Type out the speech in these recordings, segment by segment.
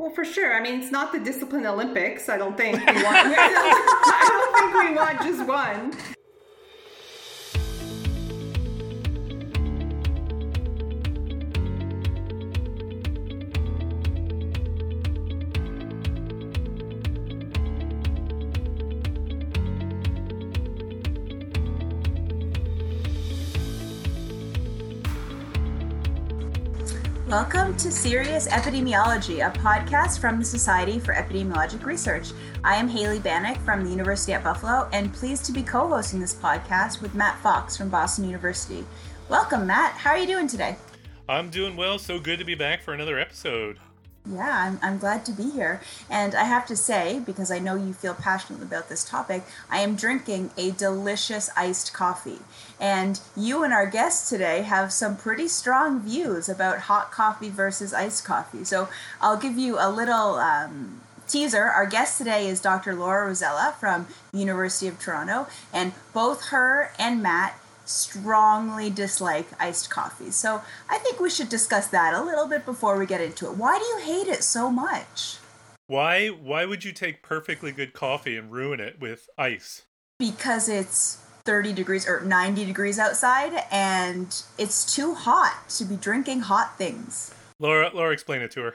Well, for sure. I mean, it's not the discipline Olympics. I don't think we want. I don't think we want just one. Welcome to Serious Epidemiology, a podcast from the Society for Epidemiologic Research. I am Hailey Banack from the University at Buffalo and pleased to be co hosting this podcast with Matt Fox from Boston University. Welcome, Matt. How are you doing today? I'm doing well. So good to be back for another episode. Yeah, I'm, I'm glad to be here. And I have to say, because I know you feel passionate about this topic, I am drinking a delicious iced coffee. And you and our guest today have some pretty strong views about hot coffee versus iced coffee. So I'll give you a little um, teaser. Our guest today is Dr. Laura Rosella from the University of Toronto. And both her and Matt strongly dislike iced coffee. So I think we should discuss that a little bit before we get into it. Why do you hate it so much? Why why would you take perfectly good coffee and ruin it with ice? Because it's 30 degrees or 90 degrees outside and it's too hot to be drinking hot things. Laura Laura explain it to her.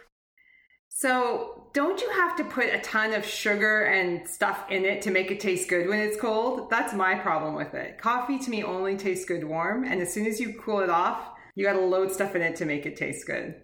So, don't you have to put a ton of sugar and stuff in it to make it taste good when it's cold? That's my problem with it. Coffee to me only tastes good warm, and as soon as you cool it off, you got to load stuff in it to make it taste good.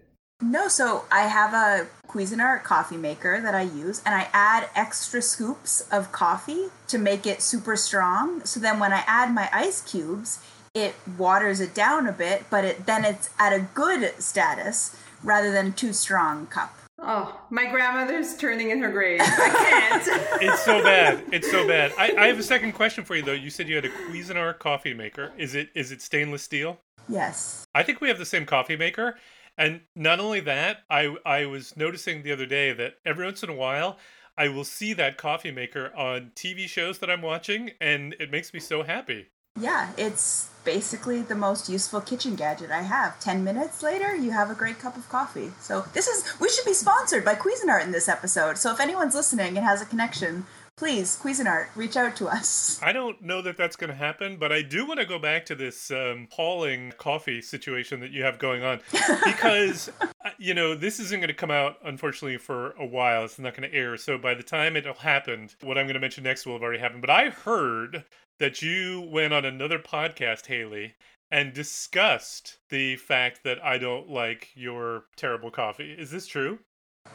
No, so I have a Cuisinart coffee maker that I use, and I add extra scoops of coffee to make it super strong. So then when I add my ice cubes, it waters it down a bit, but it then it's at a good status rather than too strong cup. Oh, my grandmother's turning in her grave. I can't. it's so bad. It's so bad. I, I, have a second question for you though. You said you had a Cuisinart coffee maker. Is it is it stainless steel? Yes. I think we have the same coffee maker. And not only that, I I was noticing the other day that every once in a while I will see that coffee maker on TV shows that I'm watching and it makes me so happy. Yeah, it's basically the most useful kitchen gadget I have. 10 minutes later, you have a great cup of coffee. So, this is, we should be sponsored by Cuisinart in this episode. So, if anyone's listening and has a connection, please, Cuisinart, reach out to us. I don't know that that's going to happen, but I do want to go back to this um, hauling coffee situation that you have going on because, uh, you know, this isn't going to come out, unfortunately, for a while. It's not going to air. So, by the time it'll happen, what I'm going to mention next will have already happened. But I heard that you went on another podcast, Hailey, and discussed the fact that I don't like your terrible coffee. Is this true?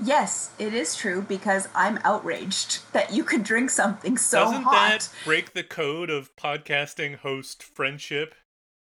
Yes, it is true because I'm outraged that you could drink something so Doesn't hot. that break the code of podcasting host friendship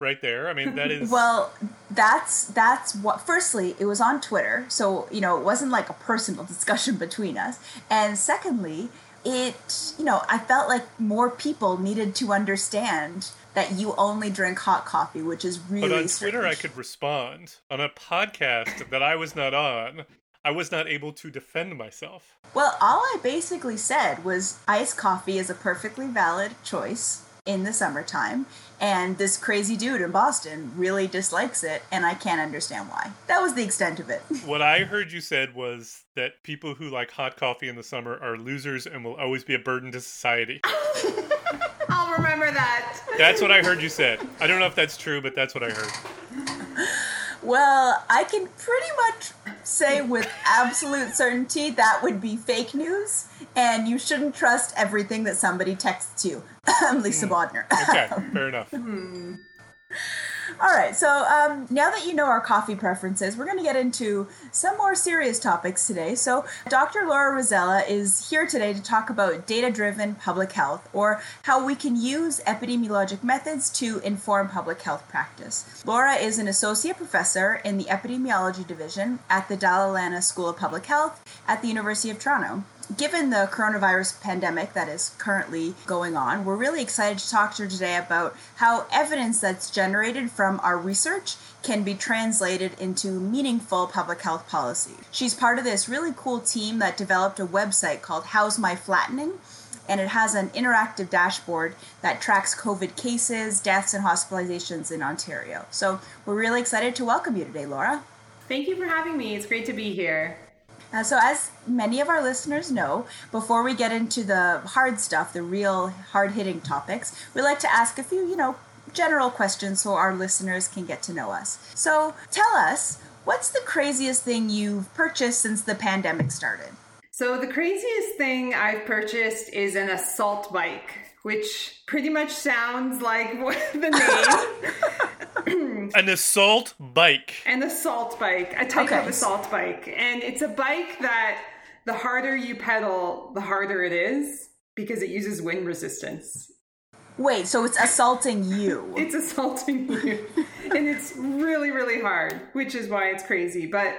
right there? I mean, that is Well, that's that's what firstly, it was on Twitter, so you know, it wasn't like a personal discussion between us. And secondly, it you know i felt like more people needed to understand that you only drink hot coffee which is really but on strange. twitter i could respond on a podcast that i was not on i was not able to defend myself well all i basically said was iced coffee is a perfectly valid choice in the summertime and this crazy dude in Boston really dislikes it and I can't understand why. That was the extent of it. what I heard you said was that people who like hot coffee in the summer are losers and will always be a burden to society. I'll remember that. That's what I heard you said. I don't know if that's true, but that's what I heard. Well, I can pretty much say with absolute certainty that would be fake news, and you shouldn't trust everything that somebody texts you. I'm Lisa mm. Bodner. okay, fair enough. Hmm. All right, so um, now that you know our coffee preferences, we're going to get into some more serious topics today. So, Dr. Laura Rosella is here today to talk about data driven public health, or how we can use epidemiologic methods to inform public health practice. Laura is an associate professor in the epidemiology division at the Dalla Lana School of Public Health at the University of Toronto given the coronavirus pandemic that is currently going on, we're really excited to talk to her today about how evidence that's generated from our research can be translated into meaningful public health policy. She's part of this really cool team that developed a website called How's My Flattening? And it has an interactive dashboard that tracks COVID cases, deaths, and hospitalizations in Ontario. So we're really excited to welcome you today, Laura. Thank you for having me. It's great to be here. Uh, so, as many of our listeners know, before we get into the hard stuff, the real hard hitting topics, we like to ask a few, you know, general questions so our listeners can get to know us. So, tell us, what's the craziest thing you've purchased since the pandemic started? So, the craziest thing I've purchased is an assault bike, which pretty much sounds like the name. an assault bike. An assault bike, a type okay. of assault bike. And it's a bike that the harder you pedal, the harder it is because it uses wind resistance. Wait, so it's assaulting you? it's assaulting you. and it's really, really hard, which is why it's crazy. But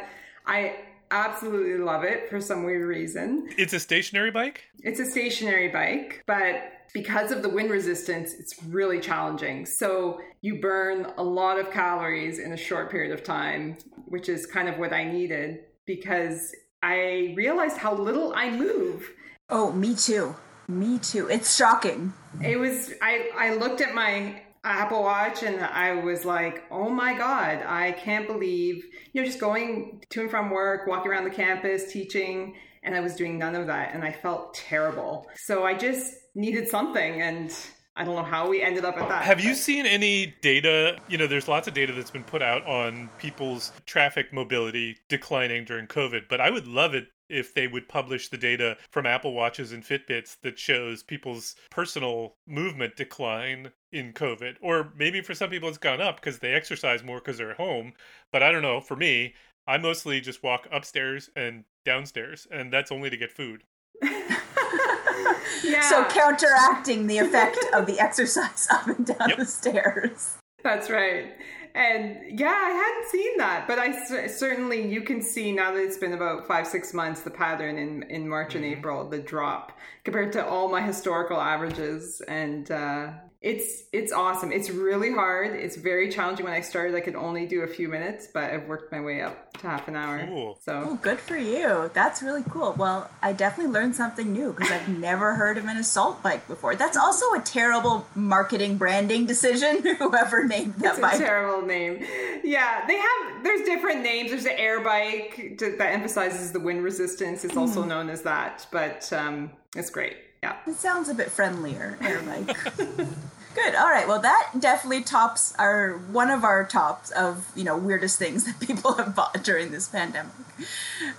I absolutely love it for some weird reason. It's a stationary bike? It's a stationary bike, but because of the wind resistance, it's really challenging. So you burn a lot of calories in a short period of time, which is kind of what I needed because I realized how little I move. Oh, me too. Me too. It's shocking. It was I I looked at my Apple Watch and I was like, oh my God, I can't believe, you know, just going to and from work, walking around the campus, teaching, and I was doing none of that. And I felt terrible. So I just needed something. And I don't know how we ended up at that. Have you seen any data? You know, there's lots of data that's been put out on people's traffic mobility declining during COVID, but I would love it if they would publish the data from Apple Watches and Fitbits that shows people's personal movement decline in COVID. Or maybe for some people it's gone up because they exercise more because they're at home. But I don't know. For me, I mostly just walk upstairs and downstairs, and that's only to get food. yeah. So counteracting the effect of the exercise up and down yep. the stairs. That's right. And yeah, I hadn't seen that, but I certainly you can see now that it's been about five six months the pattern in in March and mm-hmm. April the drop compared to all my historical averages, and uh, it's it's awesome. It's really hard. It's very challenging. When I started, I could only do a few minutes, but I've worked my way up to half an hour. Cool. So oh, good for you. That's really cool. Well, I definitely learned something new because I've never heard of an assault bike before. That's also a terrible marketing branding decision. Whoever named that it's bike. a terrible name. Yeah, they have. There's different names. There's the air bike that emphasizes the wind resistance. It's also hmm. known as that, but um, it's great. Yeah. It sounds a bit friendlier, air bike. Good. All right. Well, that definitely tops our one of our tops of you know weirdest things that people have bought during this pandemic.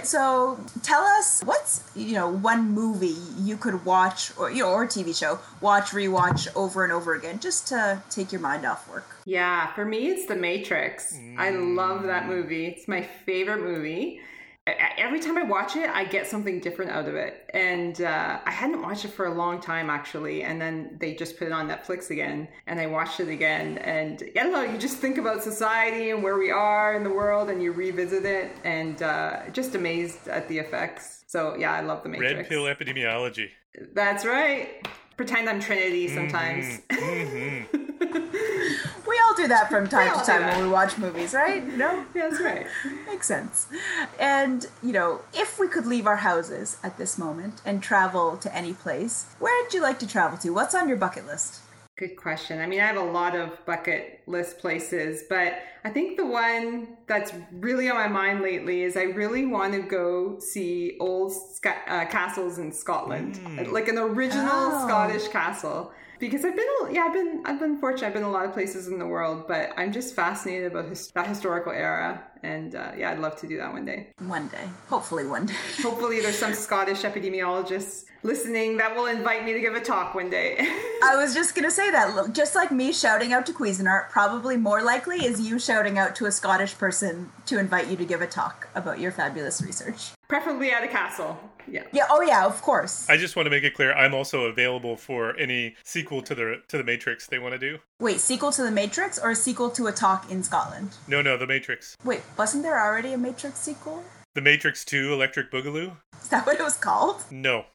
So, tell us what's you know one movie you could watch or you know or TV show watch rewatch over and over again just to take your mind off work. Yeah, for me it's The Matrix. Mm. I love that movie. It's my favorite movie every time I watch it, I get something different out of it. And uh, I hadn't watched it for a long time actually, and then they just put it on Netflix again, and I watched it again. And I don't know, you just think about society and where we are in the world, and you revisit it, and uh, just amazed at the effects. So yeah, I love the Matrix. Red pill epidemiology. That's right. Pretend I'm Trinity sometimes. Mm-hmm. Mm-hmm. we all do that from time to time when we watch movies, right? No, yeah, that's right. Makes sense. And, you know, if we could leave our houses at this moment and travel to any place, where would you like to travel to? What's on your bucket list? Good question. I mean, I have a lot of bucket list places, but I think the one that's really on my mind lately is I really want to go see old uh, castles in Scotland, mm. like an original oh. Scottish castle because I've been yeah I've been I've been fortunate. I've been a lot of places in the world but I'm just fascinated about his, that historical era. And uh, yeah I'd love to do that one day. One day. Hopefully one day. Hopefully there's some Scottish epidemiologists listening that will invite me to give a talk one day. I was just gonna say that just like me shouting out to Cuisinart probably more likely is you shouting out to a Scottish person to invite you to give a talk about your fabulous research. Preferably at a castle yeah. Yeah. Oh, yeah. Of course. I just want to make it clear I'm also available for any sequel to the to the Matrix they want to do. Wait, sequel to the Matrix or a sequel to a talk in Scotland? No, no, the Matrix. Wait, wasn't there already a Matrix sequel? The Matrix Two: Electric Boogaloo. Is that what it was called? No.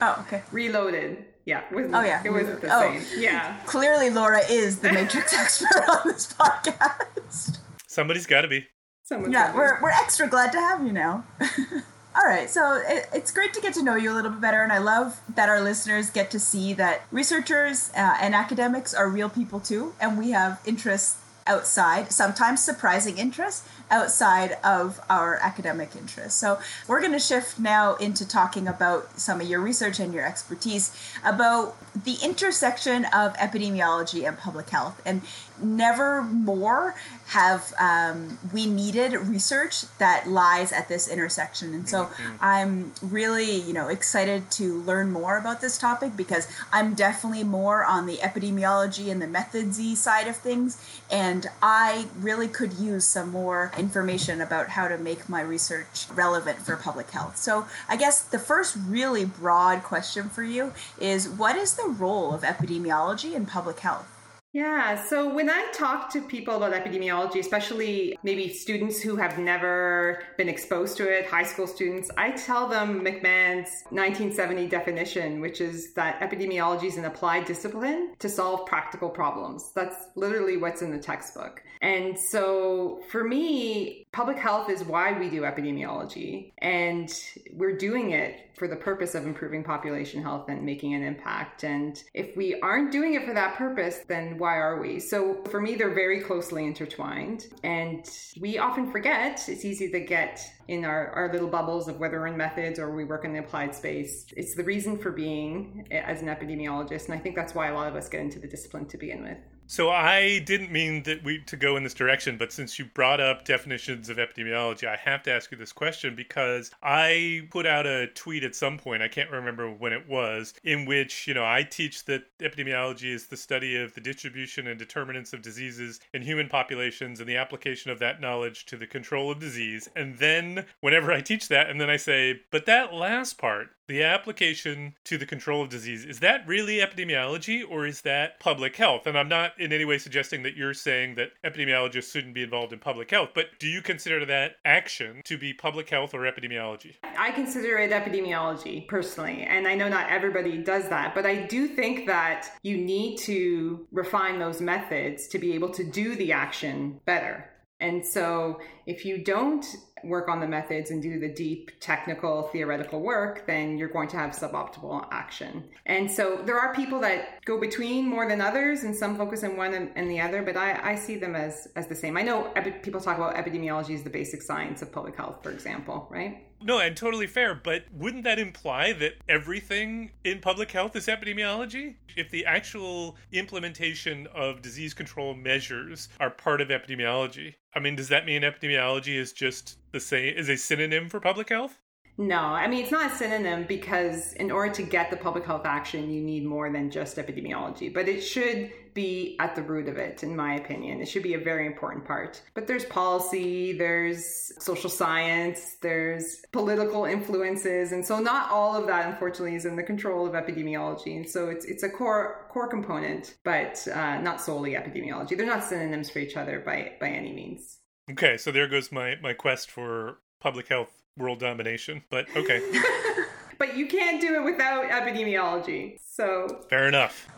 Oh, okay. Reloaded. Yeah. oh, yeah. It wasn't the oh, same. Yeah. Clearly, Laura is the Matrix expert on this podcast. Somebody's got to be. Someone's yeah, we're, we're extra glad to have you now. All right, so it, it's great to get to know you a little bit better, and I love that our listeners get to see that researchers uh, and academics are real people too, and we have interests outside, sometimes surprising interests outside of our academic interests. So we're going to shift now into talking about some of your research and your expertise about the intersection of epidemiology and public health. And never more have um, we needed research that lies at this intersection and so mm-hmm. i'm really you know excited to learn more about this topic because i'm definitely more on the epidemiology and the methodsy side of things and i really could use some more information about how to make my research relevant for public health so i guess the first really broad question for you is what is the role of epidemiology in public health yeah. So when I talk to people about epidemiology, especially maybe students who have never been exposed to it, high school students, I tell them MacMahon's 1970 definition, which is that epidemiology is an applied discipline to solve practical problems. That's literally what's in the textbook. And so for me, public health is why we do epidemiology. And we're doing it for the purpose of improving population health and making an impact. And if we aren't doing it for that purpose, then why are we? So for me, they're very closely intertwined. And we often forget, it's easy to get in our, our little bubbles of whether we're in methods or we work in the applied space. It's the reason for being as an epidemiologist. And I think that's why a lot of us get into the discipline to begin with. So I didn't mean that we to go in this direction, but since you brought up definitions of epidemiology, I have to ask you this question because I put out a tweet at some point, I can't remember when it was, in which, you know, I teach that epidemiology is the study of the distribution and determinants of diseases in human populations and the application of that knowledge to the control of disease. And then whenever I teach that, and then I say, but that last part, the application to the control of disease, is that really epidemiology or is that public health? And I'm not in any way suggesting that you're saying that epidemiologists shouldn't be involved in public health, but do you consider that action to be public health or epidemiology? I consider it epidemiology personally, and I know not everybody does that, but I do think that you need to refine those methods to be able to do the action better. And so if you don't work on the methods and do the deep technical theoretical work, then you're going to have suboptimal action. And so there are people that go between more than others and some focus on one and, and the other, but I, I, see them as, as the same. I know epi- people talk about epidemiology as the basic science of public health, for example, right? No, and totally fair, but wouldn't that imply that everything in public health is epidemiology? If the actual implementation of disease control measures are part of epidemiology, I mean, does that mean epidemiology is just the same, is a synonym for public health? No, I mean, it's not a synonym because in order to get the public health action, you need more than just epidemiology, but it should be at the root of it, in my opinion. It should be a very important part. But there's policy, there's social science, there's political influences. And so not all of that, unfortunately, is in the control of epidemiology. And so it's, it's a core, core component, but uh, not solely epidemiology. They're not synonyms for each other by, by any means. Okay, so there goes my, my quest for public health world domination, but okay. but you can't do it without epidemiology. So fair enough.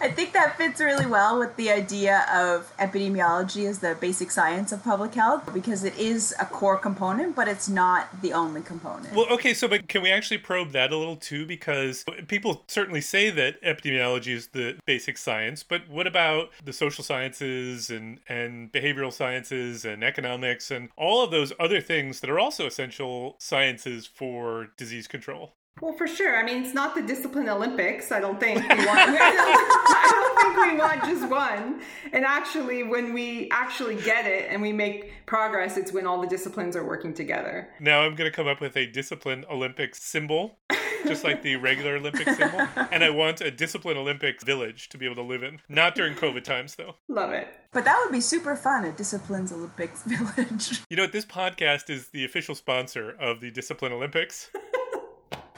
I think that fits really well with the idea of epidemiology as the basic science of public health because it is a core component, but it's not the only component. Well, okay, so but can we actually probe that a little too? Because people certainly say that epidemiology is the basic science, but what about the social sciences and and behavioral sciences and economics and all of those other things that are also essential sciences for disease control? Well, for sure. I mean, it's not the discipline Olympics. I don't think we want. I don't think we want just one. And actually, when we actually get it and we make progress, it's when all the disciplines are working together. Now I'm going to come up with a discipline Olympics symbol, just like the regular Olympic symbol, and I want a discipline Olympics village to be able to live in. Not during COVID times, though. Love it. But that would be super fun, a Disciplines Olympics village. You know, what? this podcast is the official sponsor of the Discipline Olympics.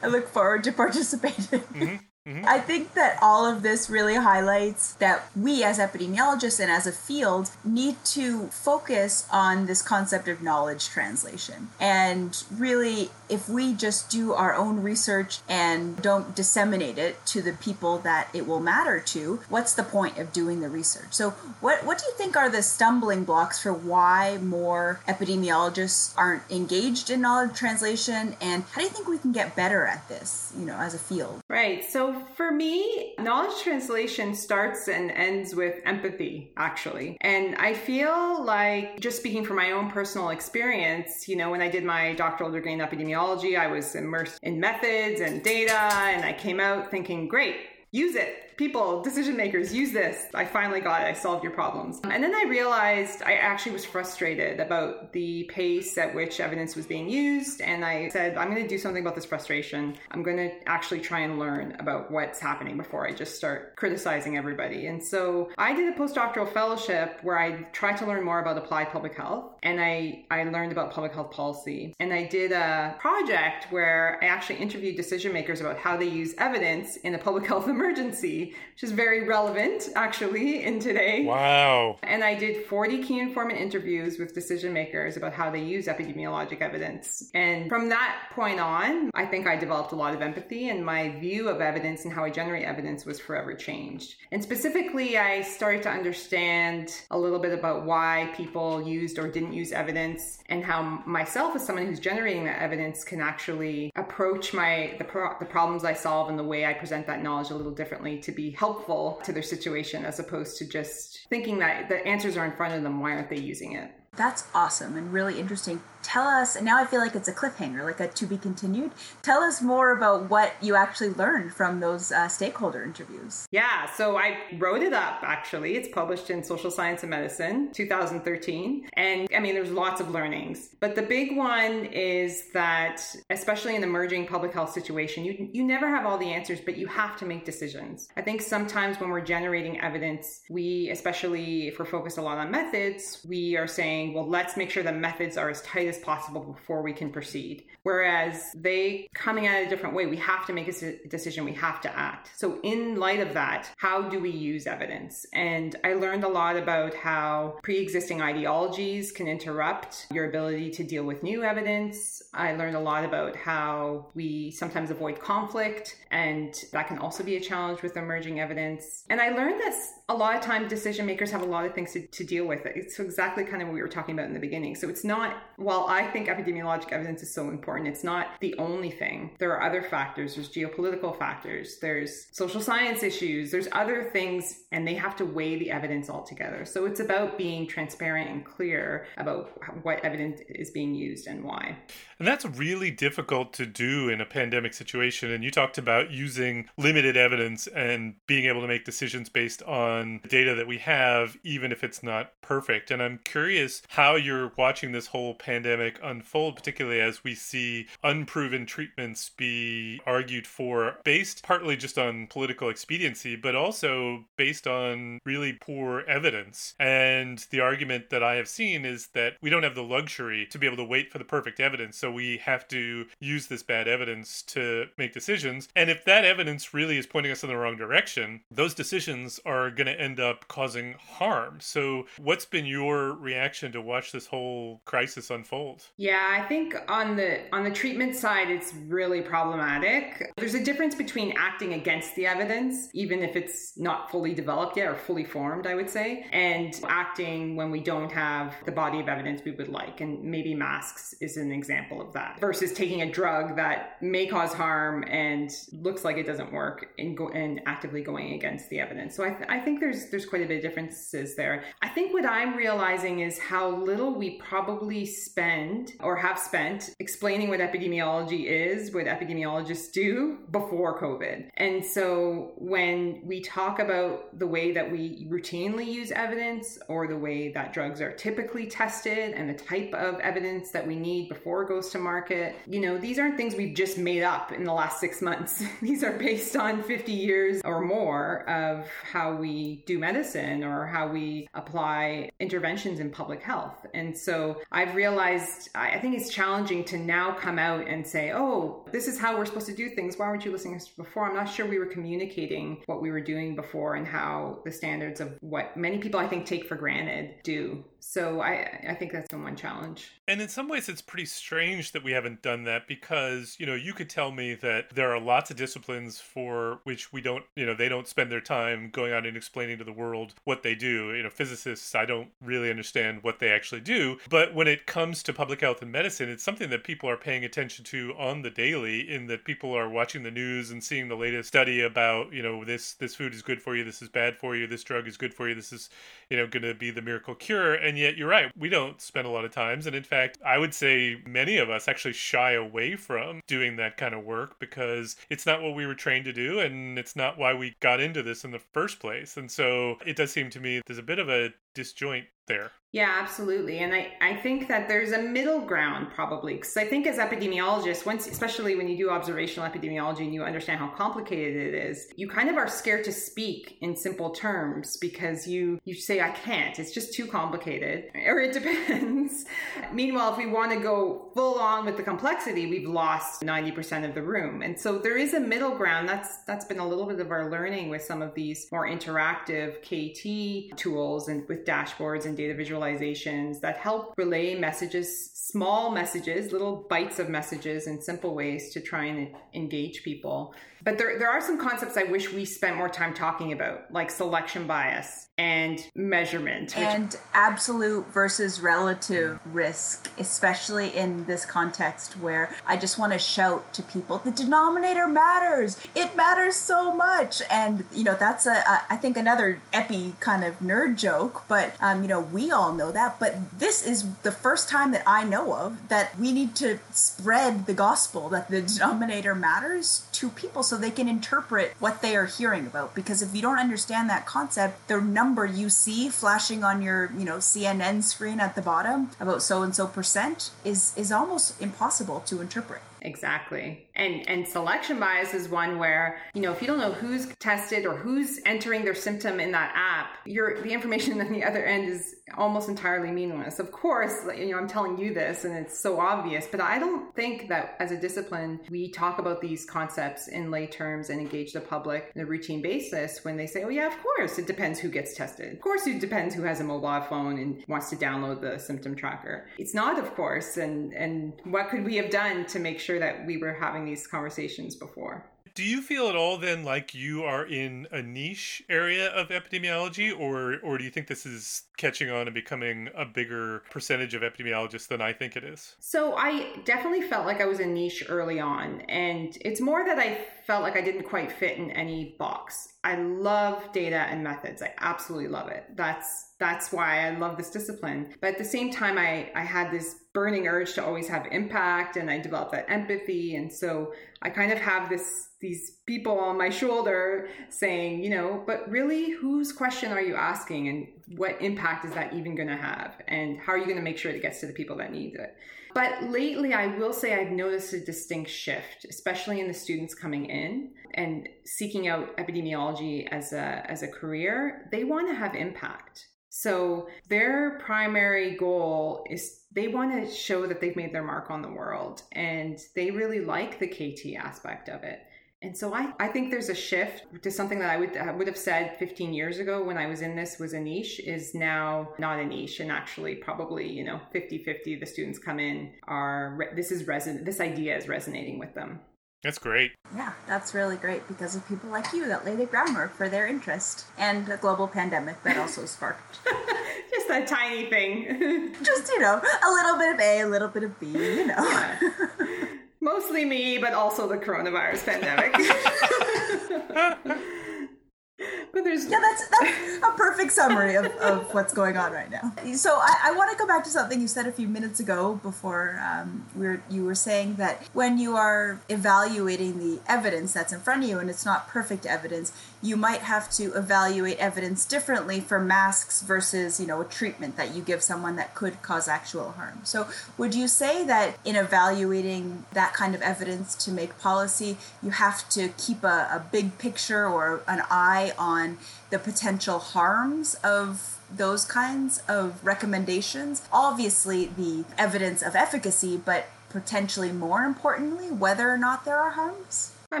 I look forward to participating. Mm-hmm. Mm-hmm. I think that all of this really highlights that we, as epidemiologists and as a field, need to focus on this concept of knowledge translation and really if we just do our own research and don't disseminate it to the people that it will matter to, what's the point of doing the research? So, what, what do you think are the stumbling blocks for why more epidemiologists aren't engaged in knowledge translation? And how do you think we can get better at this, you know, as a field? Right. So, for me, knowledge translation starts and ends with empathy, actually. And I feel like, just speaking from my own personal experience, you know, when I did my doctoral degree in epidemiology, I was immersed in methods and data, and I came out thinking, great, use it people, decision makers, use this. I finally got it. I solved your problems. Um, and then I realized I actually was frustrated about the pace at which evidence was being used. And I said, I'm going to do something about this frustration. I'm going to actually try and learn about what's happening before I just start criticizing everybody. And so I did a postdoctoral fellowship where I tried to learn more about applied public health. And I, I learned about public health policy. And I did a project where I actually interviewed decision makers about how they use evidence in a public health emergency which is very relevant actually in today. Wow. And I did 40 key informant interviews with decision makers about how they use epidemiologic evidence. And from that point on, I think I developed a lot of empathy and my view of evidence and how I generate evidence was forever changed. And specifically, I started to understand a little bit about why people used or didn't use evidence and how myself as someone who's generating that evidence can actually approach my the, pro- the problems I solve and the way I present that knowledge a little differently to be helpful to their situation as opposed to just thinking that the answers are in front of them. Why aren't they using it? That's awesome and really interesting. Tell us and now i feel like it's a cliffhanger like a to be continued. Tell us more about what you actually learned from those uh, stakeholder interviews. Yeah so i wrote it up actually. It's published in social science and medicine 2013 and i mean there's lots of learnings. But the big one is that especially in emerging public health situation you you never have all the answers but you have to make decisions. I think sometimes when we're generating evidence we especially if we're focused a lot on methods we are saying well let's make sure the methods are as tight as possible before we can proceed. Whereas they coming at it a different way, we have to make a decision, we have to act. So, in light of that, how do we use evidence? And I learned a lot about how pre existing ideologies can interrupt your ability to deal with new evidence. I learned a lot about how we sometimes avoid conflict, and that can also be a challenge with emerging evidence. And I learned that a lot of time decision makers have a lot of things to, to deal with. It's exactly kind of what we were talking about in the beginning. So, it's not, while I think epidemiologic evidence is so important. It's not the only thing. There are other factors. There's geopolitical factors. There's social science issues. There's other things, and they have to weigh the evidence all together. So it's about being transparent and clear about what evidence is being used and why. And that's really difficult to do in a pandemic situation. And you talked about using limited evidence and being able to make decisions based on the data that we have, even if it's not perfect. And I'm curious how you're watching this whole pandemic unfold, particularly as we see unproven treatments be argued for, based partly just on political expediency, but also based on really poor evidence. And the argument that I have seen is that we don't have the luxury to be able to wait for the perfect evidence. So we have to use this bad evidence to make decisions. And if that evidence really is pointing us in the wrong direction, those decisions are going to end up causing harm. So, what's been your reaction to watch this whole crisis unfold? Yeah, I think on the on the treatment side, it's really problematic. There's a difference between acting against the evidence, even if it's not fully developed yet or fully formed, I would say, and acting when we don't have the body of evidence we would like. And maybe masks is an example of that. Versus taking a drug that may cause harm and looks like it doesn't work and go and actively going against the evidence. So I, th- I think there's there's quite a bit of differences there. I think what I'm realizing is how little we probably spend or have spent explaining what epidemiology is, what epidemiologists do before COVID. And so when we talk about the way that we routinely use evidence or the way that drugs are typically tested and the type of evidence that we need before it goes to market, you know, these aren't things we've just made up in the last six months. these are based on 50 years or more of how we do medicine or how we apply interventions in public health. And so I've realized I think it's challenging to now come out and say, oh, this is how we're supposed to do things. Why weren't you listening before? I'm not sure we were communicating what we were doing before and how the standards of what many people I think take for granted do. So I I think that's been one challenge. And in some ways, it's pretty strange that we haven't done that because, you know, you could tell me that there are lots of disciplines for which we don't, you know, they don't spend their time going out and explaining to the world what they do. You know, physicists, I don't really understand what they actually do. But when it comes to public health and medicine, it's something that people are paying attention to on the daily, in that people are watching the news and seeing the latest study about, you know, this this food is good for you, this is bad for you, this drug is good for you, this is, you know, going to be the miracle cure. And yet, you're right, we don't spend a lot of times. And in fact, I would say many of us actually shy away from doing that kind of work because it's not what we were trained to do and it's not why we got into this in the first place. And so it does seem to me there's a bit of a disjoint there. Yeah, absolutely. And I, I think that there's a middle ground probably. Because I think as epidemiologists, once especially when you do observational epidemiology and you understand how complicated it is, you kind of are scared to speak in simple terms because you you say I can't. It's just too complicated. Or it depends. Meanwhile, if we want to go full on with the complexity, we've lost 90% of the room. And so there is a middle ground. That's that's been a little bit of our learning with some of these more interactive KT tools and with dashboards and data visualizations that help relay messages, small messages, little bites of messages in simple ways to try and engage people. But there, there are some concepts I wish we spent more time talking about, like selection bias and measurement. Which... And absolute versus relative risk, especially in this context where I just want to shout to people the denominator matters. It matters so much. And, you know, that's a, a I think another epi kind of nerd joke, but, um, you know, we all know that. But this is the first time that I know of that we need to spread the gospel that the denominator matters to people so they can interpret what they are hearing about. Because if you don't understand that concept, the number you see flashing on your, you know, CNN screen at the bottom about so and so percent is is almost impossible to interpret. Exactly. And and selection bias is one where, you know, if you don't know who's tested or who's entering their symptom in that app, your the information on the other end is almost entirely meaningless. Of course, you know, I'm telling you this and it's so obvious, but I don't think that as a discipline we talk about these concepts in lay terms and engage the public on a routine basis when they say, "Oh yeah, of course, it depends who gets tested. Of course, it depends who has a mobile phone and wants to download the symptom tracker." It's not, of course, and and what could we have done to make sure that we were having these conversations before? Do you feel at all then like you are in a niche area of epidemiology, or or do you think this is catching on and becoming a bigger percentage of epidemiologists than I think it is? So I definitely felt like I was a niche early on, and it's more that I felt like I didn't quite fit in any box. I love data and methods. I absolutely love it. That's that's why I love this discipline. But at the same time, I, I had this burning urge to always have impact and I developed that empathy. And so I kind of have this these people on my shoulder saying, you know, but really whose question are you asking and what impact is that even going to have? And how are you going to make sure it gets to the people that need it? But lately, I will say I've noticed a distinct shift, especially in the students coming in and seeking out epidemiology as a, as a career. They want to have impact. So their primary goal is they want to show that they've made their mark on the world and they really like the KT aspect of it. And so I, I think there's a shift to something that I would I would have said 15 years ago when I was in this was a niche is now not a niche and actually probably, you know, 50-50 the students come in are this is reson this idea is resonating with them. That's great. Yeah, that's really great because of people like you that lay the groundwork for their interest and a global pandemic that also sparked. Just a tiny thing. Just, you know, a little bit of A, a little bit of B, you know. Yeah. Mostly me, but also the coronavirus pandemic. yeah that's that's a perfect summary of, of what's going on right now. So i, I want to go back to something you said a few minutes ago before um, we were, you were saying that when you are evaluating the evidence that's in front of you and it's not perfect evidence you might have to evaluate evidence differently for masks versus you know a treatment that you give someone that could cause actual harm. So would you say that in evaluating that kind of evidence to make policy you have to keep a, a big picture or an eye on the potential harms of those kinds of recommendations obviously the evidence of efficacy but potentially more importantly whether or not there are harms I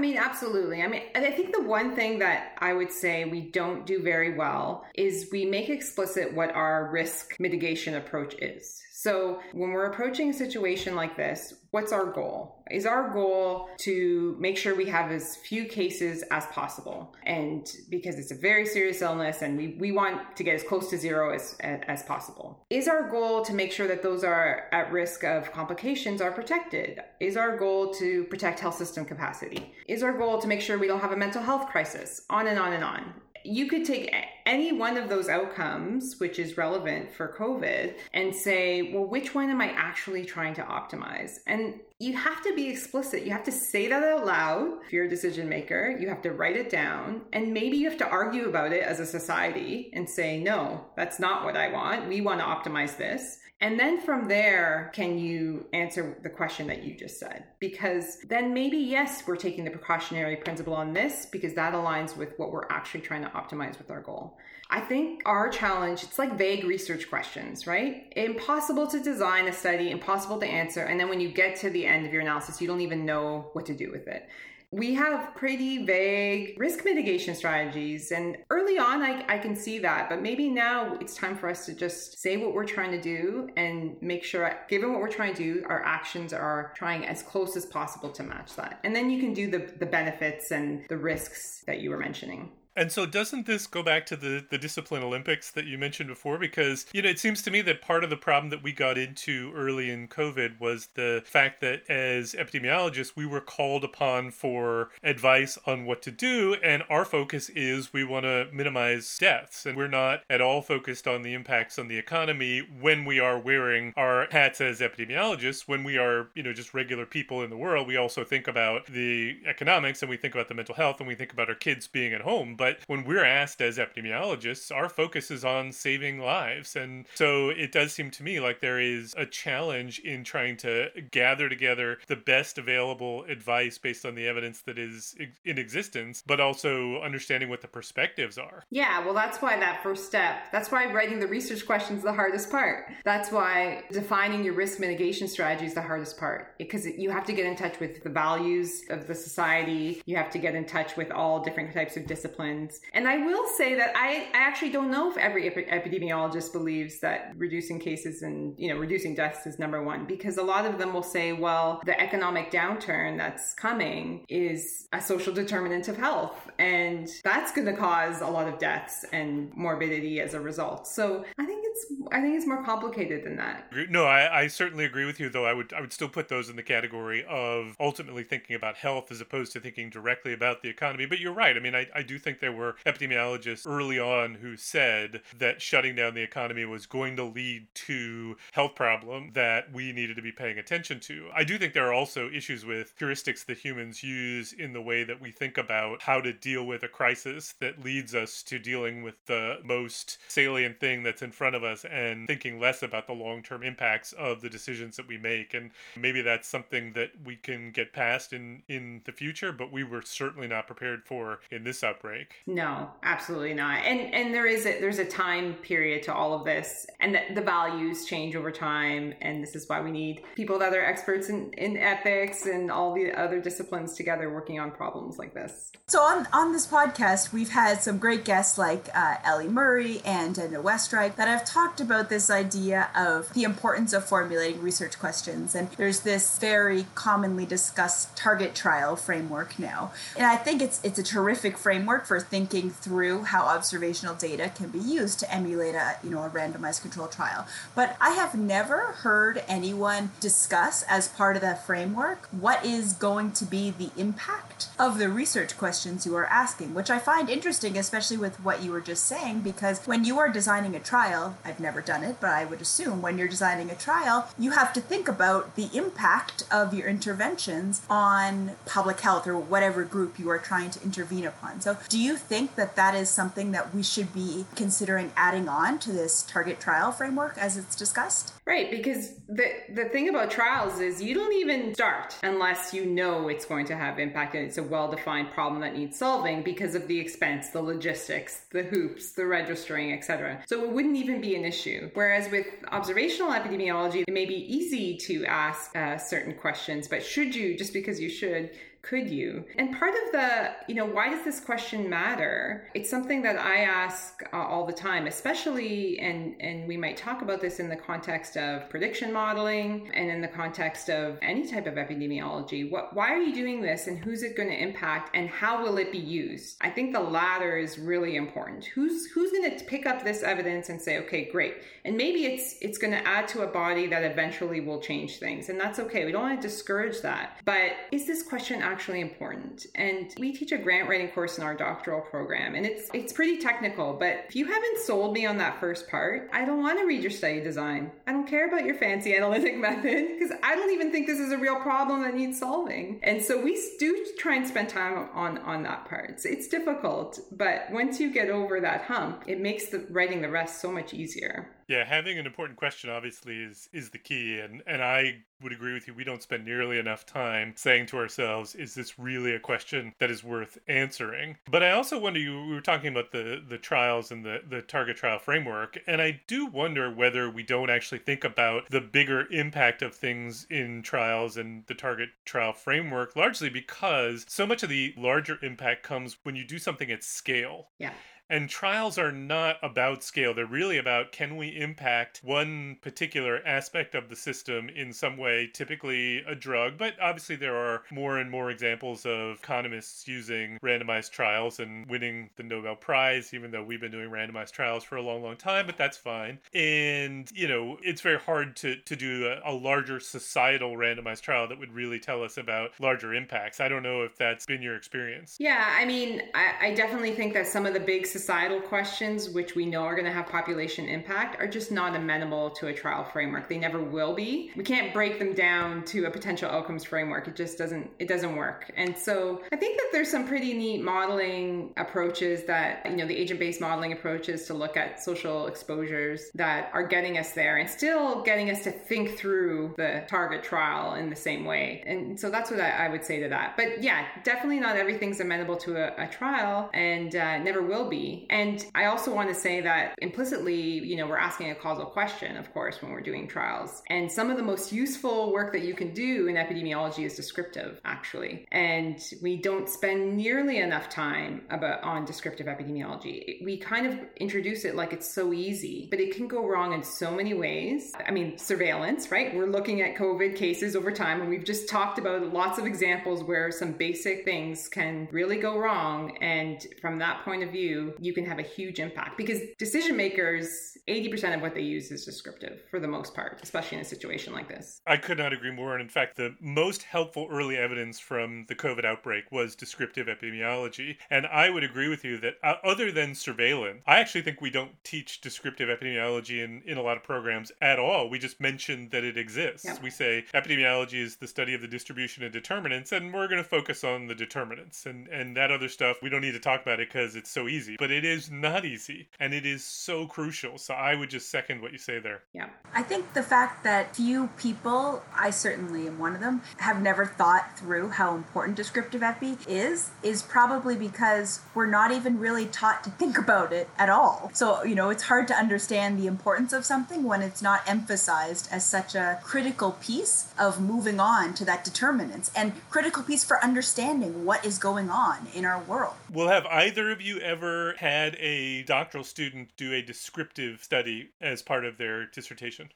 mean, absolutely. I mean, I think the one thing that I would say we don't do very well is we make explicit what our risk mitigation approach is. So when we're approaching a situation like this, what's our goal? Is our goal to make sure we have as few cases as possible? And because it's a very serious illness and we, we want to get as close to zero as, as possible. Is our goal to make sure that those are at risk of complications are protected? Is our goal to protect health system capacity? Is our goal to make sure we don't have a mental health crisis? On and on and on you could take any one of those outcomes, which is relevant for COVID, and say, well, which one am I actually trying to optimize? And you have to be explicit. You have to say that out loud if you're a decision maker. You have to write it down. And maybe you have to argue about it as a society and say, no, that's not what I want. We want to optimize this. And then from there, can you answer the question that you just said? Because then maybe, yes, we're taking the precautionary principle on this because that aligns with what we're actually trying to optimize with our goal. I think our challenge, it's like vague research questions, right? Impossible to design a study, impossible to answer. And then when you get to the end of your analysis, you don't even know what to do with it we have pretty vague risk mitigation strategies. And early on, I, I, can see that. But maybe now it's time for us to just say what we're trying to do and make sure, given what we're trying to do, our actions are trying as close as possible to match that. And then you can do the, the benefits and the risks that you were mentioning. And so, doesn't this go back to the, the discipline Olympics that you mentioned before? Because, you know, it seems to me that part of the problem that we got into early in COVID was the fact that as epidemiologists, we were called upon for advice on what to do. And our focus is we want to minimize deaths. And we're not at all focused on the impacts on the economy when we are wearing our hats as epidemiologists. When we are, you know, just regular people in the world, we also think about the economics and we think about the mental health and we think about our kids being at home. But but when we're asked as epidemiologists, our focus is on saving lives. And so it does seem to me like there is a challenge in trying to gather together the best available advice based on the evidence that is in existence, but also understanding what the perspectives are. Yeah, well, that's why that first step, that's why writing the research questions is the hardest part. That's why defining your risk mitigation strategy is the hardest part because you have to get in touch with the values of the society. You have to get in touch with all different types of disciplines and I will say that I, I actually don't know if every epidemiologist believes that reducing cases and you know reducing deaths is number one because a lot of them will say, well, the economic downturn that's coming is a social determinant of health, and that's going to cause a lot of deaths and morbidity as a result. So I think it's I think it's more complicated than that. No, I, I certainly agree with you. Though I would I would still put those in the category of ultimately thinking about health as opposed to thinking directly about the economy. But you're right. I mean, I, I do think there were epidemiologists early on who said that shutting down the economy was going to lead to health problem that we needed to be paying attention to. I do think there are also issues with heuristics that humans use in the way that we think about how to deal with a crisis that leads us to dealing with the most salient thing that's in front of us and thinking less about the long-term impacts of the decisions that we make and maybe that's something that we can get past in in the future but we were certainly not prepared for in this outbreak no, absolutely not. And and there is a, there's a time period to all of this, and the, the values change over time. And this is why we need people that are experts in, in ethics and all the other disciplines together working on problems like this. So on on this podcast, we've had some great guests like uh, Ellie Murray and Daniel Westreich that have talked about this idea of the importance of formulating research questions. And there's this very commonly discussed target trial framework now, and I think it's it's a terrific framework for thinking through how observational data can be used to emulate a you know a randomized control trial. But I have never heard anyone discuss as part of that framework what is going to be the impact of the research questions you are asking, which I find interesting, especially with what you were just saying, because when you are designing a trial, I've never done it, but I would assume when you're designing a trial, you have to think about the impact of your interventions on public health or whatever group you are trying to intervene upon. So, do you think that that is something that we should be considering adding on to this target trial framework as it's discussed? Right, because the the thing about trials is you don't even start unless you know it's going to have impact and it's a well-defined problem that needs solving because of the expense, the logistics, the hoops, the registering, etc. So it wouldn't even be an issue. Whereas with observational epidemiology, it may be easy to ask uh, certain questions, but should you, just because you should, could you? And part of the, you know, why does this question matter? It's something that I ask uh, all the time, especially, and and we might talk about this in the context of prediction modeling and in the context of any type of epidemiology. What, why are you doing this, and who's it going to impact, and how will it be used? I think the latter is really important. Who's who's going to pick up this evidence and say, okay, great, and maybe it's it's going to add to a body that eventually will change things, and that's okay. We don't want to discourage that, but is this question actually important? And we teach a grant writing course in our doctoral program, and it's it's pretty technical. But if you haven't sold me on that first part, I don't want to read your study design. I don't care about your fancy analytic method because I don't even think this is a real problem that needs solving. And so we do try and spend time on on that part. It's, it's difficult, but once you get over that hump, it makes the writing the rest so much easier. Yeah, having an important question obviously is is the key, and and I would agree with you. We don't spend nearly enough time saying to ourselves, "Is this really a question that is worth answering?" But I also wonder. You we were talking about the the trials and the the target trial framework, and I do wonder whether we don't actually think about the bigger impact of things in trials and the target trial framework, largely because so much of the larger impact comes when you do something at scale. Yeah. And trials are not about scale. They're really about can we impact one particular aspect of the system in some way, typically a drug. But obviously, there are more and more examples of economists using randomized trials and winning the Nobel Prize, even though we've been doing randomized trials for a long, long time, but that's fine. And, you know, it's very hard to, to do a, a larger societal randomized trial that would really tell us about larger impacts. I don't know if that's been your experience. Yeah, I mean, I, I definitely think that some of the big societal questions, which we know are going to have population impact, are just not amenable to a trial framework. They never will be. We can't break them down to a potential outcomes framework. It just doesn't. It doesn't work. And so I think that there's some pretty neat modeling approaches that you know the agent-based modeling approaches to look at social exposures that are getting us there and still getting us to think through the target trial in the same way. And so that's what I, would say to that. But yeah, definitely not everything's amenable to a, a trial, and uh, never will be. And I also want to say that implicitly, you know, we're asking a causal question, of course, when we're doing trials. And some of the most useful work that you can do in epidemiology is descriptive, actually. And we don't spend nearly enough time about on descriptive epidemiology. We kind of introduce it like it's so easy, but it can go wrong in so many ways. I mean, surveillance, right? We're looking at COVID cases over time, and we've just talked about lots of examples where some basic things can really go wrong. And from that point of view, you can have a huge impact because decision makers, 80% of what they use is descriptive for the most part, especially in a situation like this. I could not agree more. And in fact, the most helpful early evidence from the COVID outbreak was descriptive epidemiology. And I would agree with you that uh, other than surveillance, I actually think we don't teach descriptive epidemiology in, in a lot of programs at all. We just mention that it exists. We say epidemiology is the study of the distribution of determinants, and we're going to focus on the determinants. And, and that other stuff, we don't need to talk about it because it's so easy. But it is not easy, and it is so crucial. So I would just second what you say there. Yeah. I think the fact that few people, I certainly am one of them, have never thought through how important descriptive epi is, is probably because we're not even really taught to think about it at all. So, you know, it's hard to understand the importance of something when it's not emphasized as such a critical piece of moving on to that determinants and critical piece for understanding what is going on in our world. Well, have either of you ever had a doctoral student do a descriptive study as part of their dissertation?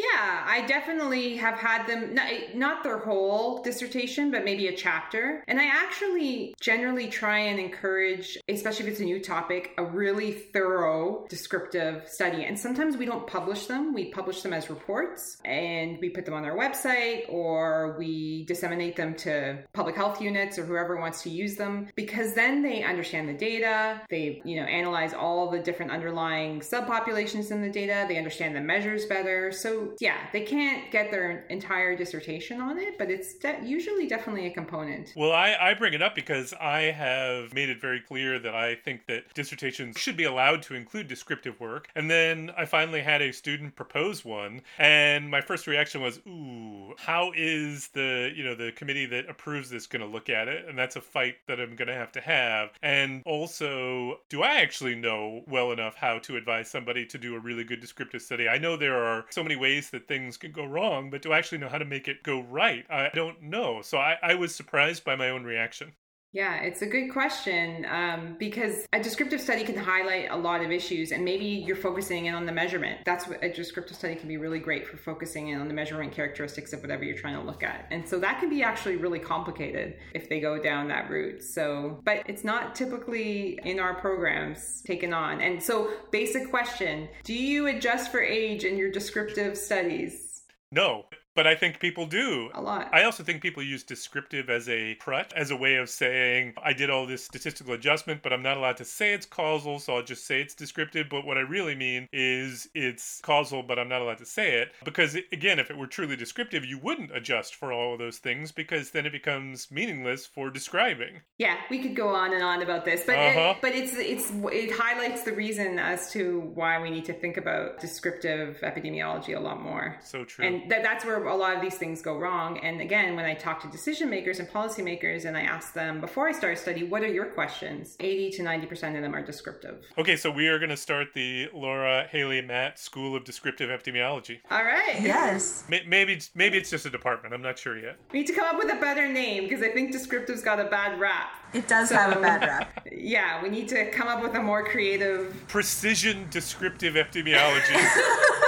Yeah, I definitely have had them, not, their whole dissertation, but maybe a chapter. And I actually generally try and encourage, especially if it's a new topic, a really thorough descriptive study. And sometimes we don't publish them, we publish them as reports and we put them on our website or we disseminate them to public health units or whoever wants to use them because then they understand the data, they, you know, analyze all the different underlying subpopulations in the data, they understand the measures better. So yeah, they can't get their entire dissertation on it, but it's de- usually definitely a component. Well, I, I bring it up because I have made it very clear that I think that dissertations should be allowed to include descriptive work. And then I finally had a student propose one, and my first reaction was, "Ooh, how is the you know the committee that approves this going to look at it?" And that's a fight that I'm going to have to have. And also, do I actually know well enough how to advise somebody to do a really good descriptive study? I know there are so many ways case that things could go wrong, but to actually know how to make it go right, I don't know. So I, I was surprised by my own reaction. Yeah, it's a good question um, because a descriptive study can highlight a lot of issues, and maybe you're focusing in on the measurement. That's what a descriptive study can be really great for focusing in on the measurement characteristics of whatever you're trying to look at. And so that can be actually really complicated if they go down that route. So, but it's not typically in our programs taken on. And so, basic question do you adjust for age in your descriptive studies? No, but I think people do. A lot. I also think people use descriptive as a crutch, as a way of saying, I did all this statistical adjustment, but I'm not allowed to say it's causal, so I'll just say it's descriptive. But what I really mean is it's causal, but I'm not allowed to say it. Because, again, if it were truly descriptive, you wouldn't adjust for all of those things because then it becomes meaningless for describing. Yeah, we could go on and on about this, but uh-huh. it, but it's it's it highlights the reason as to why we need to think about descriptive epidemiology a lot more. So true. And that, that's where a lot of these things go wrong. And again, when I talk to decision makers and policymakers and I ask them before I start a study, what are your questions? 80 to 90% of them are descriptive. Okay, so we are going to start the Laura Hailey Matt School of Descriptive Epidemiology. All right. Yes. Maybe maybe it's just a department. I'm not sure yet. We need to come up with a better name because I think descriptive's got a bad rap. It does so, have a bad rap. Yeah, we need to come up with a more creative precision descriptive epidemiology.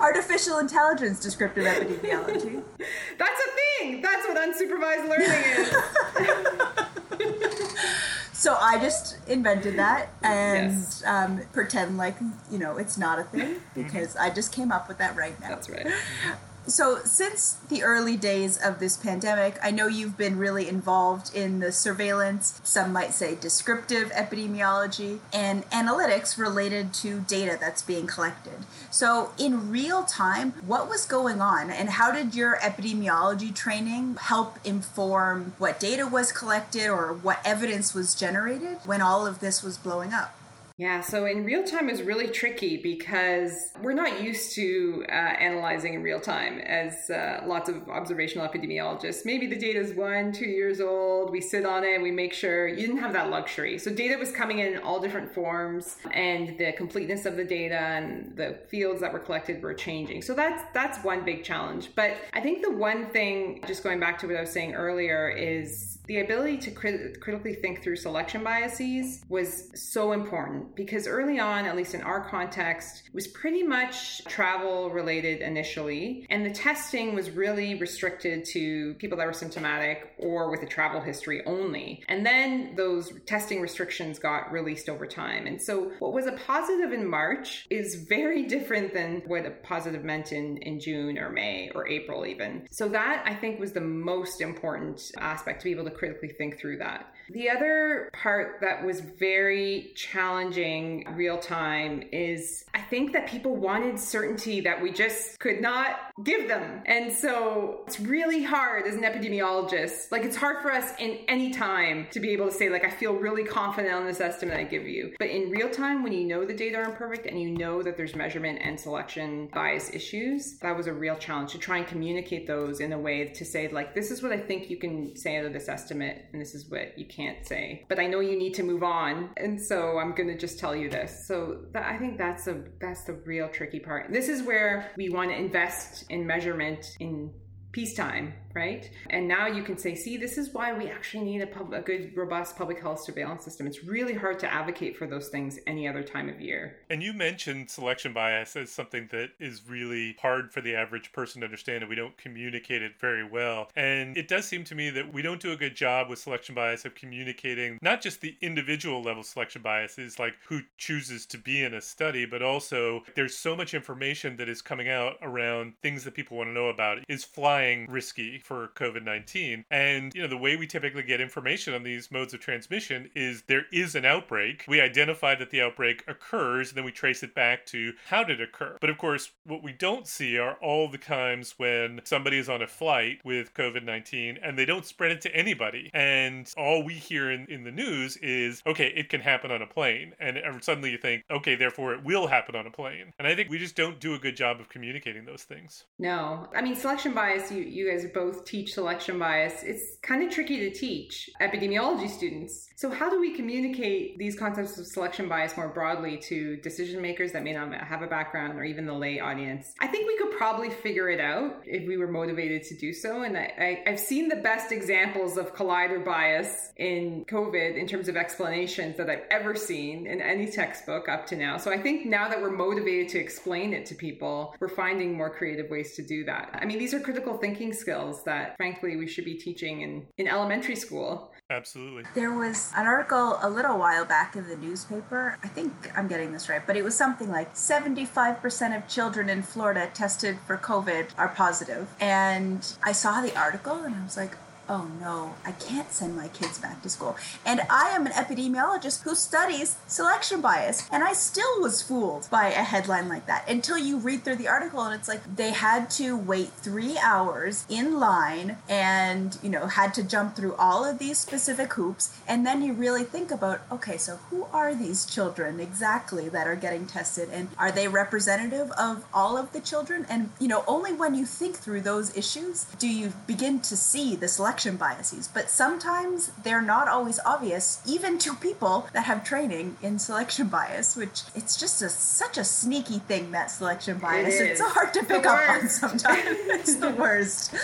Artificial intelligence descriptive epidemiology. That's a thing. That's what unsupervised learning is. so I just invented that and yes. um, pretend like you know it's not a thing because I just came up with that right now. That's right. So, since the early days of this pandemic, I know you've been really involved in the surveillance, some might say descriptive epidemiology, and analytics related to data that's being collected. So, in real time, what was going on, and how did your epidemiology training help inform what data was collected or what evidence was generated when all of this was blowing up? Yeah, so in real time is really tricky because we're not used to uh, analyzing in real time as uh, lots of observational epidemiologists. Maybe the data is one, two years old, we sit on it, we make sure you didn't have that luxury. So data was coming in all different forms and the completeness of the data and the fields that were collected were changing. So that's that's one big challenge. But I think the one thing, just going back to what I was saying earlier, is the ability to crit- critically think through selection biases was so important because early on, at least in our context, was pretty much travel related initially. And the testing was really restricted to people that were symptomatic or with a travel history only. And then those testing restrictions got released over time. And so what was a positive in March is very different than what a positive meant in, in June or May or April, even. So that I think was the most important aspect to be able to critically think through that. The other part that was very challenging real time is I think that people wanted certainty that we just could not give them. And so it's really hard as an epidemiologist. Like it's hard for us in any time to be able to say, like, I feel really confident on this estimate I give you. But in real time, when you know the data are imperfect and you know that there's measurement and selection bias issues, that was a real challenge to try and communicate those in a way to say, like, this is what I think you can say of this estimate, and this is what you can't can't say. But I know you need to move on, and so I'm going to just tell you this. So that, I think that's a that's the real tricky part. This is where we want to invest in measurement in peacetime right? And now you can say, see, this is why we actually need a, pub- a good, robust public health surveillance system. It's really hard to advocate for those things any other time of year. And you mentioned selection bias as something that is really hard for the average person to understand, and we don't communicate it very well. And it does seem to me that we don't do a good job with selection bias of communicating not just the individual level selection biases, like who chooses to be in a study, but also there's so much information that is coming out around things that people want to know about. Is flying risky? For COVID 19. And, you know, the way we typically get information on these modes of transmission is there is an outbreak. We identify that the outbreak occurs, and then we trace it back to how did it occur. But of course, what we don't see are all the times when somebody is on a flight with COVID 19 and they don't spread it to anybody. And all we hear in, in the news is, okay, it can happen on a plane. And suddenly you think, okay, therefore it will happen on a plane. And I think we just don't do a good job of communicating those things. No. I mean, selection bias, you, you guys are both both teach selection bias, it's kind of tricky to teach epidemiology students. So, how do we communicate these concepts of selection bias more broadly to decision makers that may not have a background or even the lay audience? I think we could probably figure it out if we were motivated to do so. And I, I, have seen the best examples of collider bias in COVID in terms of explanations that I've ever seen in any textbook up to now. So, I think now that we're motivated to explain it to people, we're finding more creative ways to do that. I mean, these are critical thinking skills that, frankly, we should be teaching in, in elementary school. Absolutely. There was an article a little while back in the newspaper. I think I'm getting this right, but it was something like 75% of children in Florida tested for COVID are positive. And I saw the article and I was like, oh no, I can't send my kids back to school. And I am an epidemiologist who studies selection bias. And I still was fooled by a headline like that until you read through the article and it's like they had to wait three hours in line and, you know, had to jump through all of these specific hoops. And then you really think about, okay, so who are these children exactly that are getting tested? And are they representative of all of the children? And, you know, only when you think through those issues do you begin to see the selection selection biases, but sometimes they're not always obvious, even to people that have training in selection bias, which it's just a, such a sneaky thing, that selection bias. It it's hard to pick up on sometimes. it's the worst.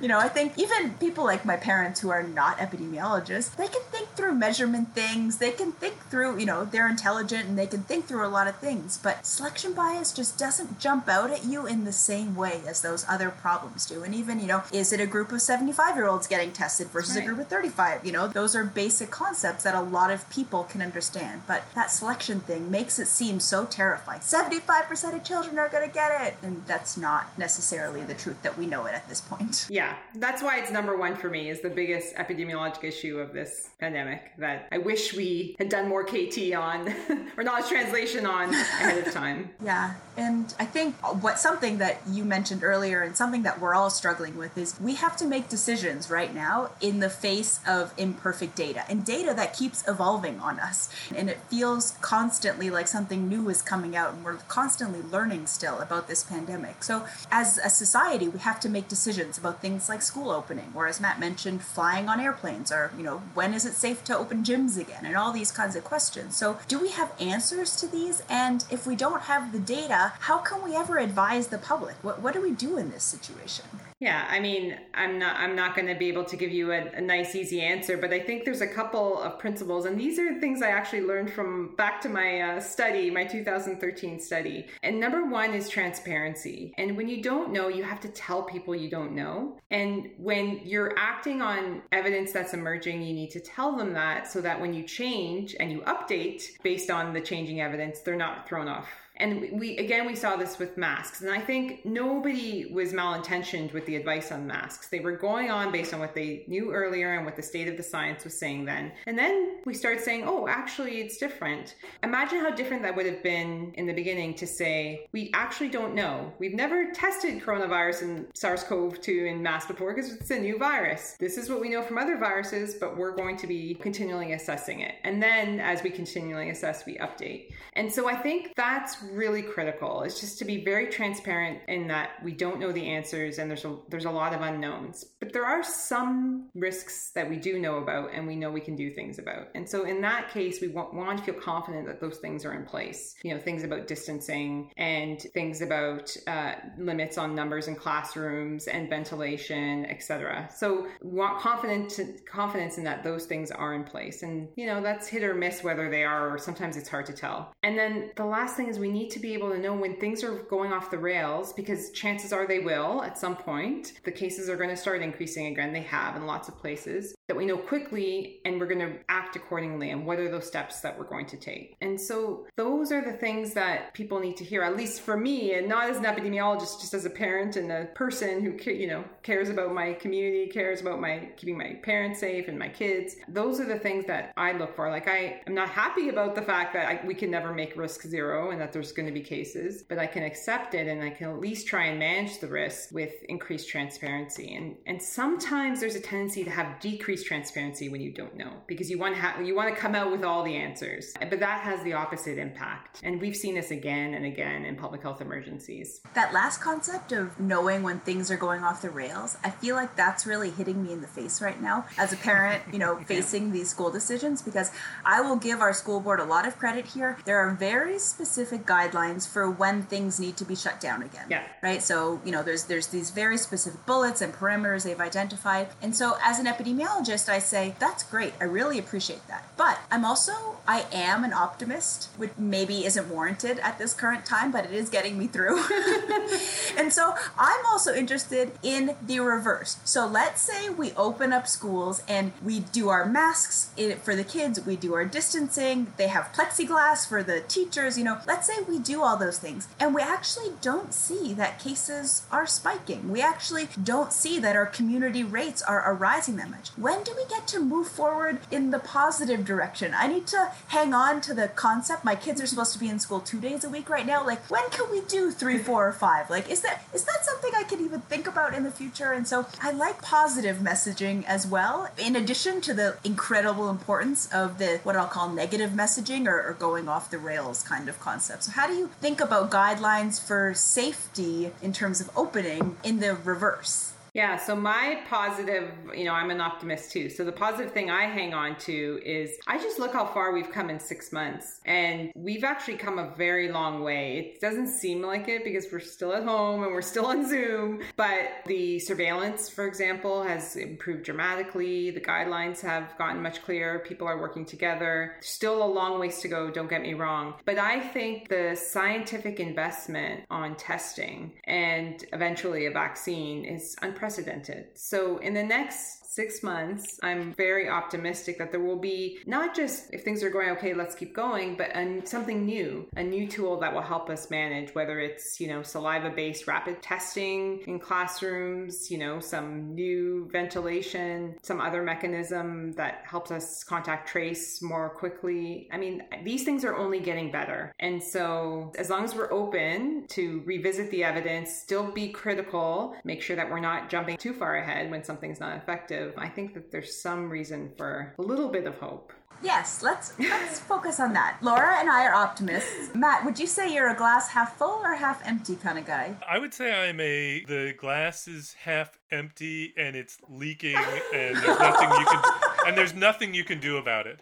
You know, I think even people like my parents who are not epidemiologists, they can think through measurement things, they can think through, you know, they're intelligent and they can think through a lot of things, but selection bias just doesn't jump out at you in the same way as those other problems do. And even, you know, is it a group of 75 year olds getting getting tested versus right. a group of 35. You know, those are basic concepts that a lot of people can understand. But that selection thing makes it seem so terrifying. 75% of children are going to get it. And that's not necessarily the truth that we know it at this point. Yeah, that's why it's number one for me is the biggest epidemiologic issue of this pandemic that I wish we had done more KT on or knowledge translation on ahead of time. Yeah. And I think what something that you mentioned earlier and something that we're all struggling with is we have to make decisions right right now in the face of imperfect data and data that keeps evolving on us. And it feels constantly like something new is coming out and we're constantly learning still about this pandemic. So, as a society, we have to make decisions about things like school opening, or as Matt mentioned, flying on airplanes, or, you know, when is it safe to open gyms again, and all these kinds of questions. So, do we have answers to these? And if we don't have the data, how can we ever advise the public? What, what do we do in this situation? Yeah, I mean, I'm not I'm not going to be able to give you a, a, nice easy answer, but I think there's a couple of principles, and these are things I actually learned from back to my uh, study, my 2013 study. And number one is transparency. And when you don't know, you have to tell people you don't know. And when you're acting on evidence that's emerging, you need to tell them that so that when you change and you update based on the changing evidence, they're not thrown off and we again we saw this with masks. And i think nobody was malintentioned with the advice on masks. They were going on based on what they knew earlier and what the state of the science was saying then. And then we started saying oh actually it's different. Imagine how different that would have been in the beginning to say we actually don't know. We've never tested coronavirus and sars-cov-2 in masks before because it's a new virus. This is what we know from other viruses but we're going to be continually assessing it. And then as we continually assess we update. And so i think that's really critical. Is just to be very transparent in that we don't know the answers and there's a there's a lot of unknowns. But there are some risks that we do know about and we know we can do things about. And so in that case we want, want to feel confident that those things are in place. You know things about distancing and things about uh, limits on numbers in classrooms and ventilation etc so want confidence confidence in that those things are in place. And you know that's hit or miss whether they are or sometimes it's hard to tell. And then the last thing is we need to be able to know when things are going off the rails because chances are they will at some point. The cases are going to start increasing again. They have in lots of places that we know quickly and we're going to act accordingly. And what are those steps that we're going to take? And so those are the things that people need to hear, at least for me, and not as an epidemiologist, just as a parent and a person who, you know, cares about my community, cares about my keeping my parents safe and my kids. Those are the things that I look for. Like I am not happy about the fact that I, we can never make risk zero and that there's there's going to be cases, but I can accept it and I can at least try and manage the risk with increased transparency. And and sometimes there's a tendency to have decreased transparency when you don't know because you want to have you want to come out with all the answers. But that has the opposite impact. And we've seen this again and again in public health emergencies. That last concept of knowing when things are going off the rails, I feel like that's really hitting me in the face right now as a parent, you know, facing these school decisions because I will give our school board a lot of credit here. There are very specific guidelines for when things need to be shut down again. Yeah. Right? So, you know, there's there's these very specific bullets and parameters they've identified. And so as an epidemiologist, I say, that's great. I really appreciate that. But I'm also I am an optimist, which maybe isn't warranted at this current time, but it is getting me through. and so I'm also interested in the reverse. So let's say we open up schools and we do our masks eh, for the kids, we do our distancing, they have plexiglass for the teachers, you know, let's say we do all those things and we actually don't see that cases are spiking. We actually don't see that our community rates are, arising that much. When do we get to move forward in the positive direction? I need to hang on to the concept. My kids are supposed to be in school two days a week right now. Like, when can we do three, four, or five? Like, is that is that something I can even think about in the future? And so I like positive messaging as well. In addition to the incredible importance of the what I'll call negative messaging or, or going off the rails kind of concept. How do you think about guidelines for safety in terms of opening in the reverse? Yeah, so my positive, you know, I'm an optimist too. So the positive thing I hang on to is I just look how far we've come in six months. And we've actually come a very long way. It doesn't seem like it because we're still at home and we're still on Zoom. But the surveillance, for example, has improved dramatically. The guidelines have gotten much clearer. People are working together. Still a long ways to go, don't get me wrong. But I think the scientific investment on testing and eventually a vaccine is unprecedented unprecedented. So, in the next six months, I'm very optimistic that there will be not just if things are going okay, let's keep going, but something new, a new tool that will help us manage, whether it's, you know, saliva based rapid testing in classrooms, you know, some new ventilation, some other mechanism that helps us contact trace more quickly. I mean, these things are only getting better. And so, as long as we're open to revisit the evidence, still be critical, make sure that we're not jumping too far ahead when something's not effective I think that there's some reason for a little bit of hope. Yes, let's let's focus on that. Laura and I are optimists. Matt, would you say you're a glass half full or half empty kind of guy? I would say I'm a the glass is half empty and it's leaking and there's nothing you can and there's nothing you can do about it.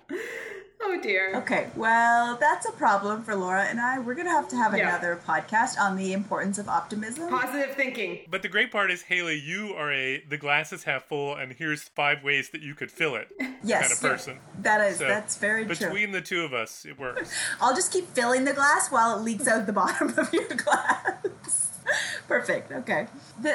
Oh dear. Okay, well, that's a problem for Laura and I. We're going to have to have Yeah. another podcast on the importance of optimism. Positive thinking. But the great part is, Hailey, you are a the glass is half full, and here's five ways that you could fill it yes, kind of person. that is So, that's very true. Between the two of us, it works. I'll just keep filling the glass while it leaks out the bottom of your glass. Perfect. Okay.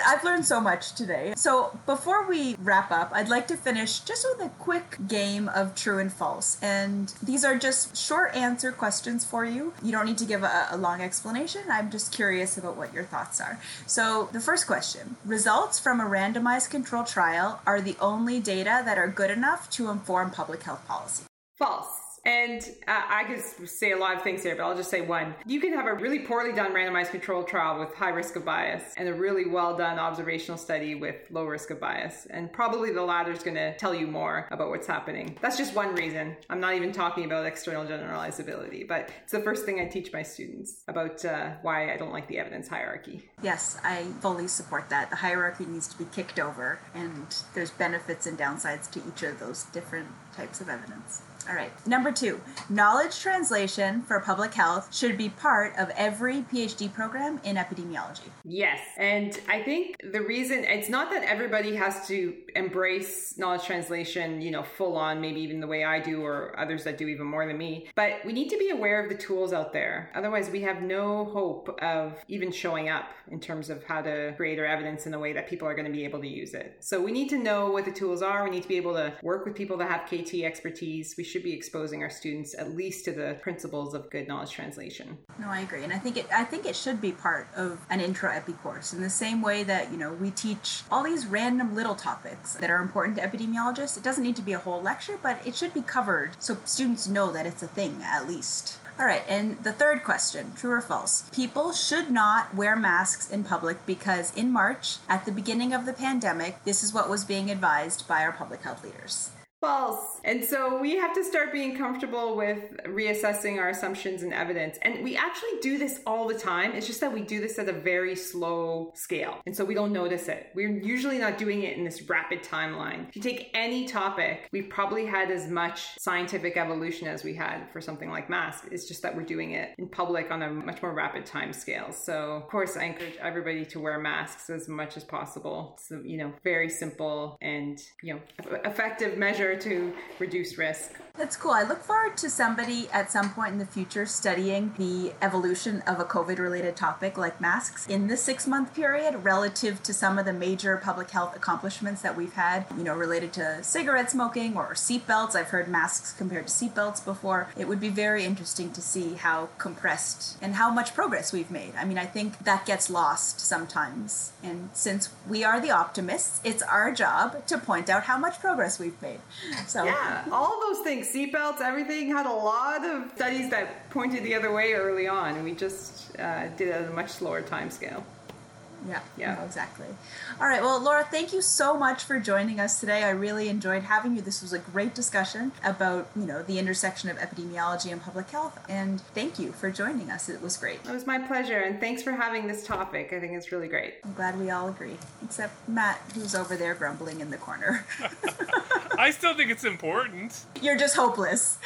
I've learned so much today. So, before we wrap up, I'd like to finish just with a quick game of true and false. And these are just short answer questions for you. You don't need to give a, a long explanation. I'm just curious about what your thoughts are. So, the first question Results from a randomized control trial are the only data that are good enough to inform public health policy. False. And uh, I could say a lot of things here, but I'll just say one. You can have a really poorly done randomized controlled trial with high risk of bias and a really well done observational study with low risk of bias. And probably the latter is going to tell you more about what's happening. That's just one reason. I'm not even talking about external generalizability, but it's the first thing I teach my students about uh, why I don't like the evidence hierarchy. Yes, I fully support that. The hierarchy needs to be kicked over, and there's benefits and downsides to each of those different types of evidence. All right. Number two, knowledge translation for public health should be part of every PhD program in epidemiology. Yes. And I think the reason it's not that everybody has to embrace knowledge translation, you know, full on, maybe even the way I do or others that do even more than me, but we need to be aware of the tools out there. Otherwise, we have no hope of even showing up in terms of how to create our evidence in a way that people are going to be able to use it. So we need to know what the tools are. We need to be able to work with people that have KT expertise. We should be exposing our students at least to the principles of good knowledge translation. No, I agree, and I think it. I think it should be part of an intro epi course in the same way that you know we teach all these random little topics that are important to epidemiologists. It doesn't need to be a whole lecture, but it should be covered so students know that it's a thing at least. All right, and the third question true or false? People should not wear masks in public because in March, at the beginning of the pandemic, this is what was being advised by our public health leaders. False. And so we have to start being comfortable with reassessing our assumptions and evidence. And we actually do this all the time. It's just that we do this at a very slow scale. And so we don't notice it. We're usually not doing it in this rapid timeline. If you take any topic, we've probably had as much scientific evolution as we had for something like masks. It's just that we're doing it in public on a much more rapid time scale. So, of course, I encourage everybody to wear masks as much as possible. So, you know, very simple and, you know, effective measure to reduce risk. That's cool. I look forward to somebody at some point in the future studying the evolution of a COVID related topic like masks in the six month period relative to some of the major public health accomplishments that we've had, you know, related to cigarette smoking or seatbelts. I've heard masks compared to seatbelts before. It would be very interesting to see how compressed and how much progress we've made. I mean, I think that gets lost sometimes. And since we are the optimists, it's our job to point out how much progress we've made. So, yeah, all those things seatbelts, everything had a lot of studies that pointed the other way early on. and We just uh, did it at a much slower time scale. Yeah, yeah, no, exactly. All right, well, Laura, thank you so much for joining us today. I really enjoyed having you. This was a great discussion about, you know, the intersection of epidemiology and public health. And thank you for joining us. It was great. It was my pleasure, and thanks for having this topic. I think it's really great. I'm glad we all agree, except Matt, who's over there grumbling in the corner. I still think it's important. You're just hopeless.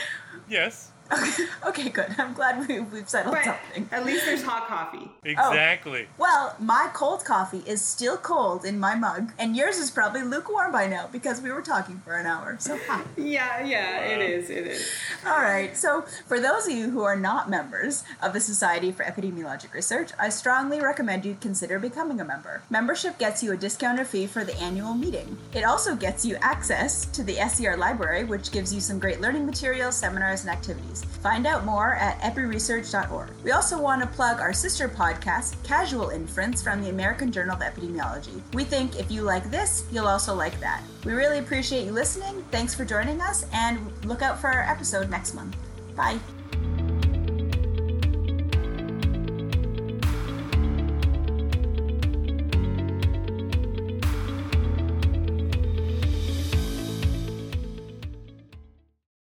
Yes. Okay, okay, good. I'm glad we, we've settled but something. At least there's hot coffee. Exactly. Oh, well, my cold coffee is still cold in my mug, and yours is probably lukewarm by now because we were talking for an hour. So hi. Yeah, yeah, it is. It is. All right. So, for those of you who are not members of the Society for Epidemiologic Research, I strongly recommend you consider becoming a member. Membership gets you a discounted fee for the annual meeting. It also gets you access to the SER library, which gives you some great learning materials, seminars, and activities. Find out more at epiresearch.org. We also want to plug our sister podcast, Casual Inference, from the American Journal of Epidemiology. We think if you like this, you'll also like that. We really appreciate you listening. Thanks for joining us, and look out for our episode next month. Bye.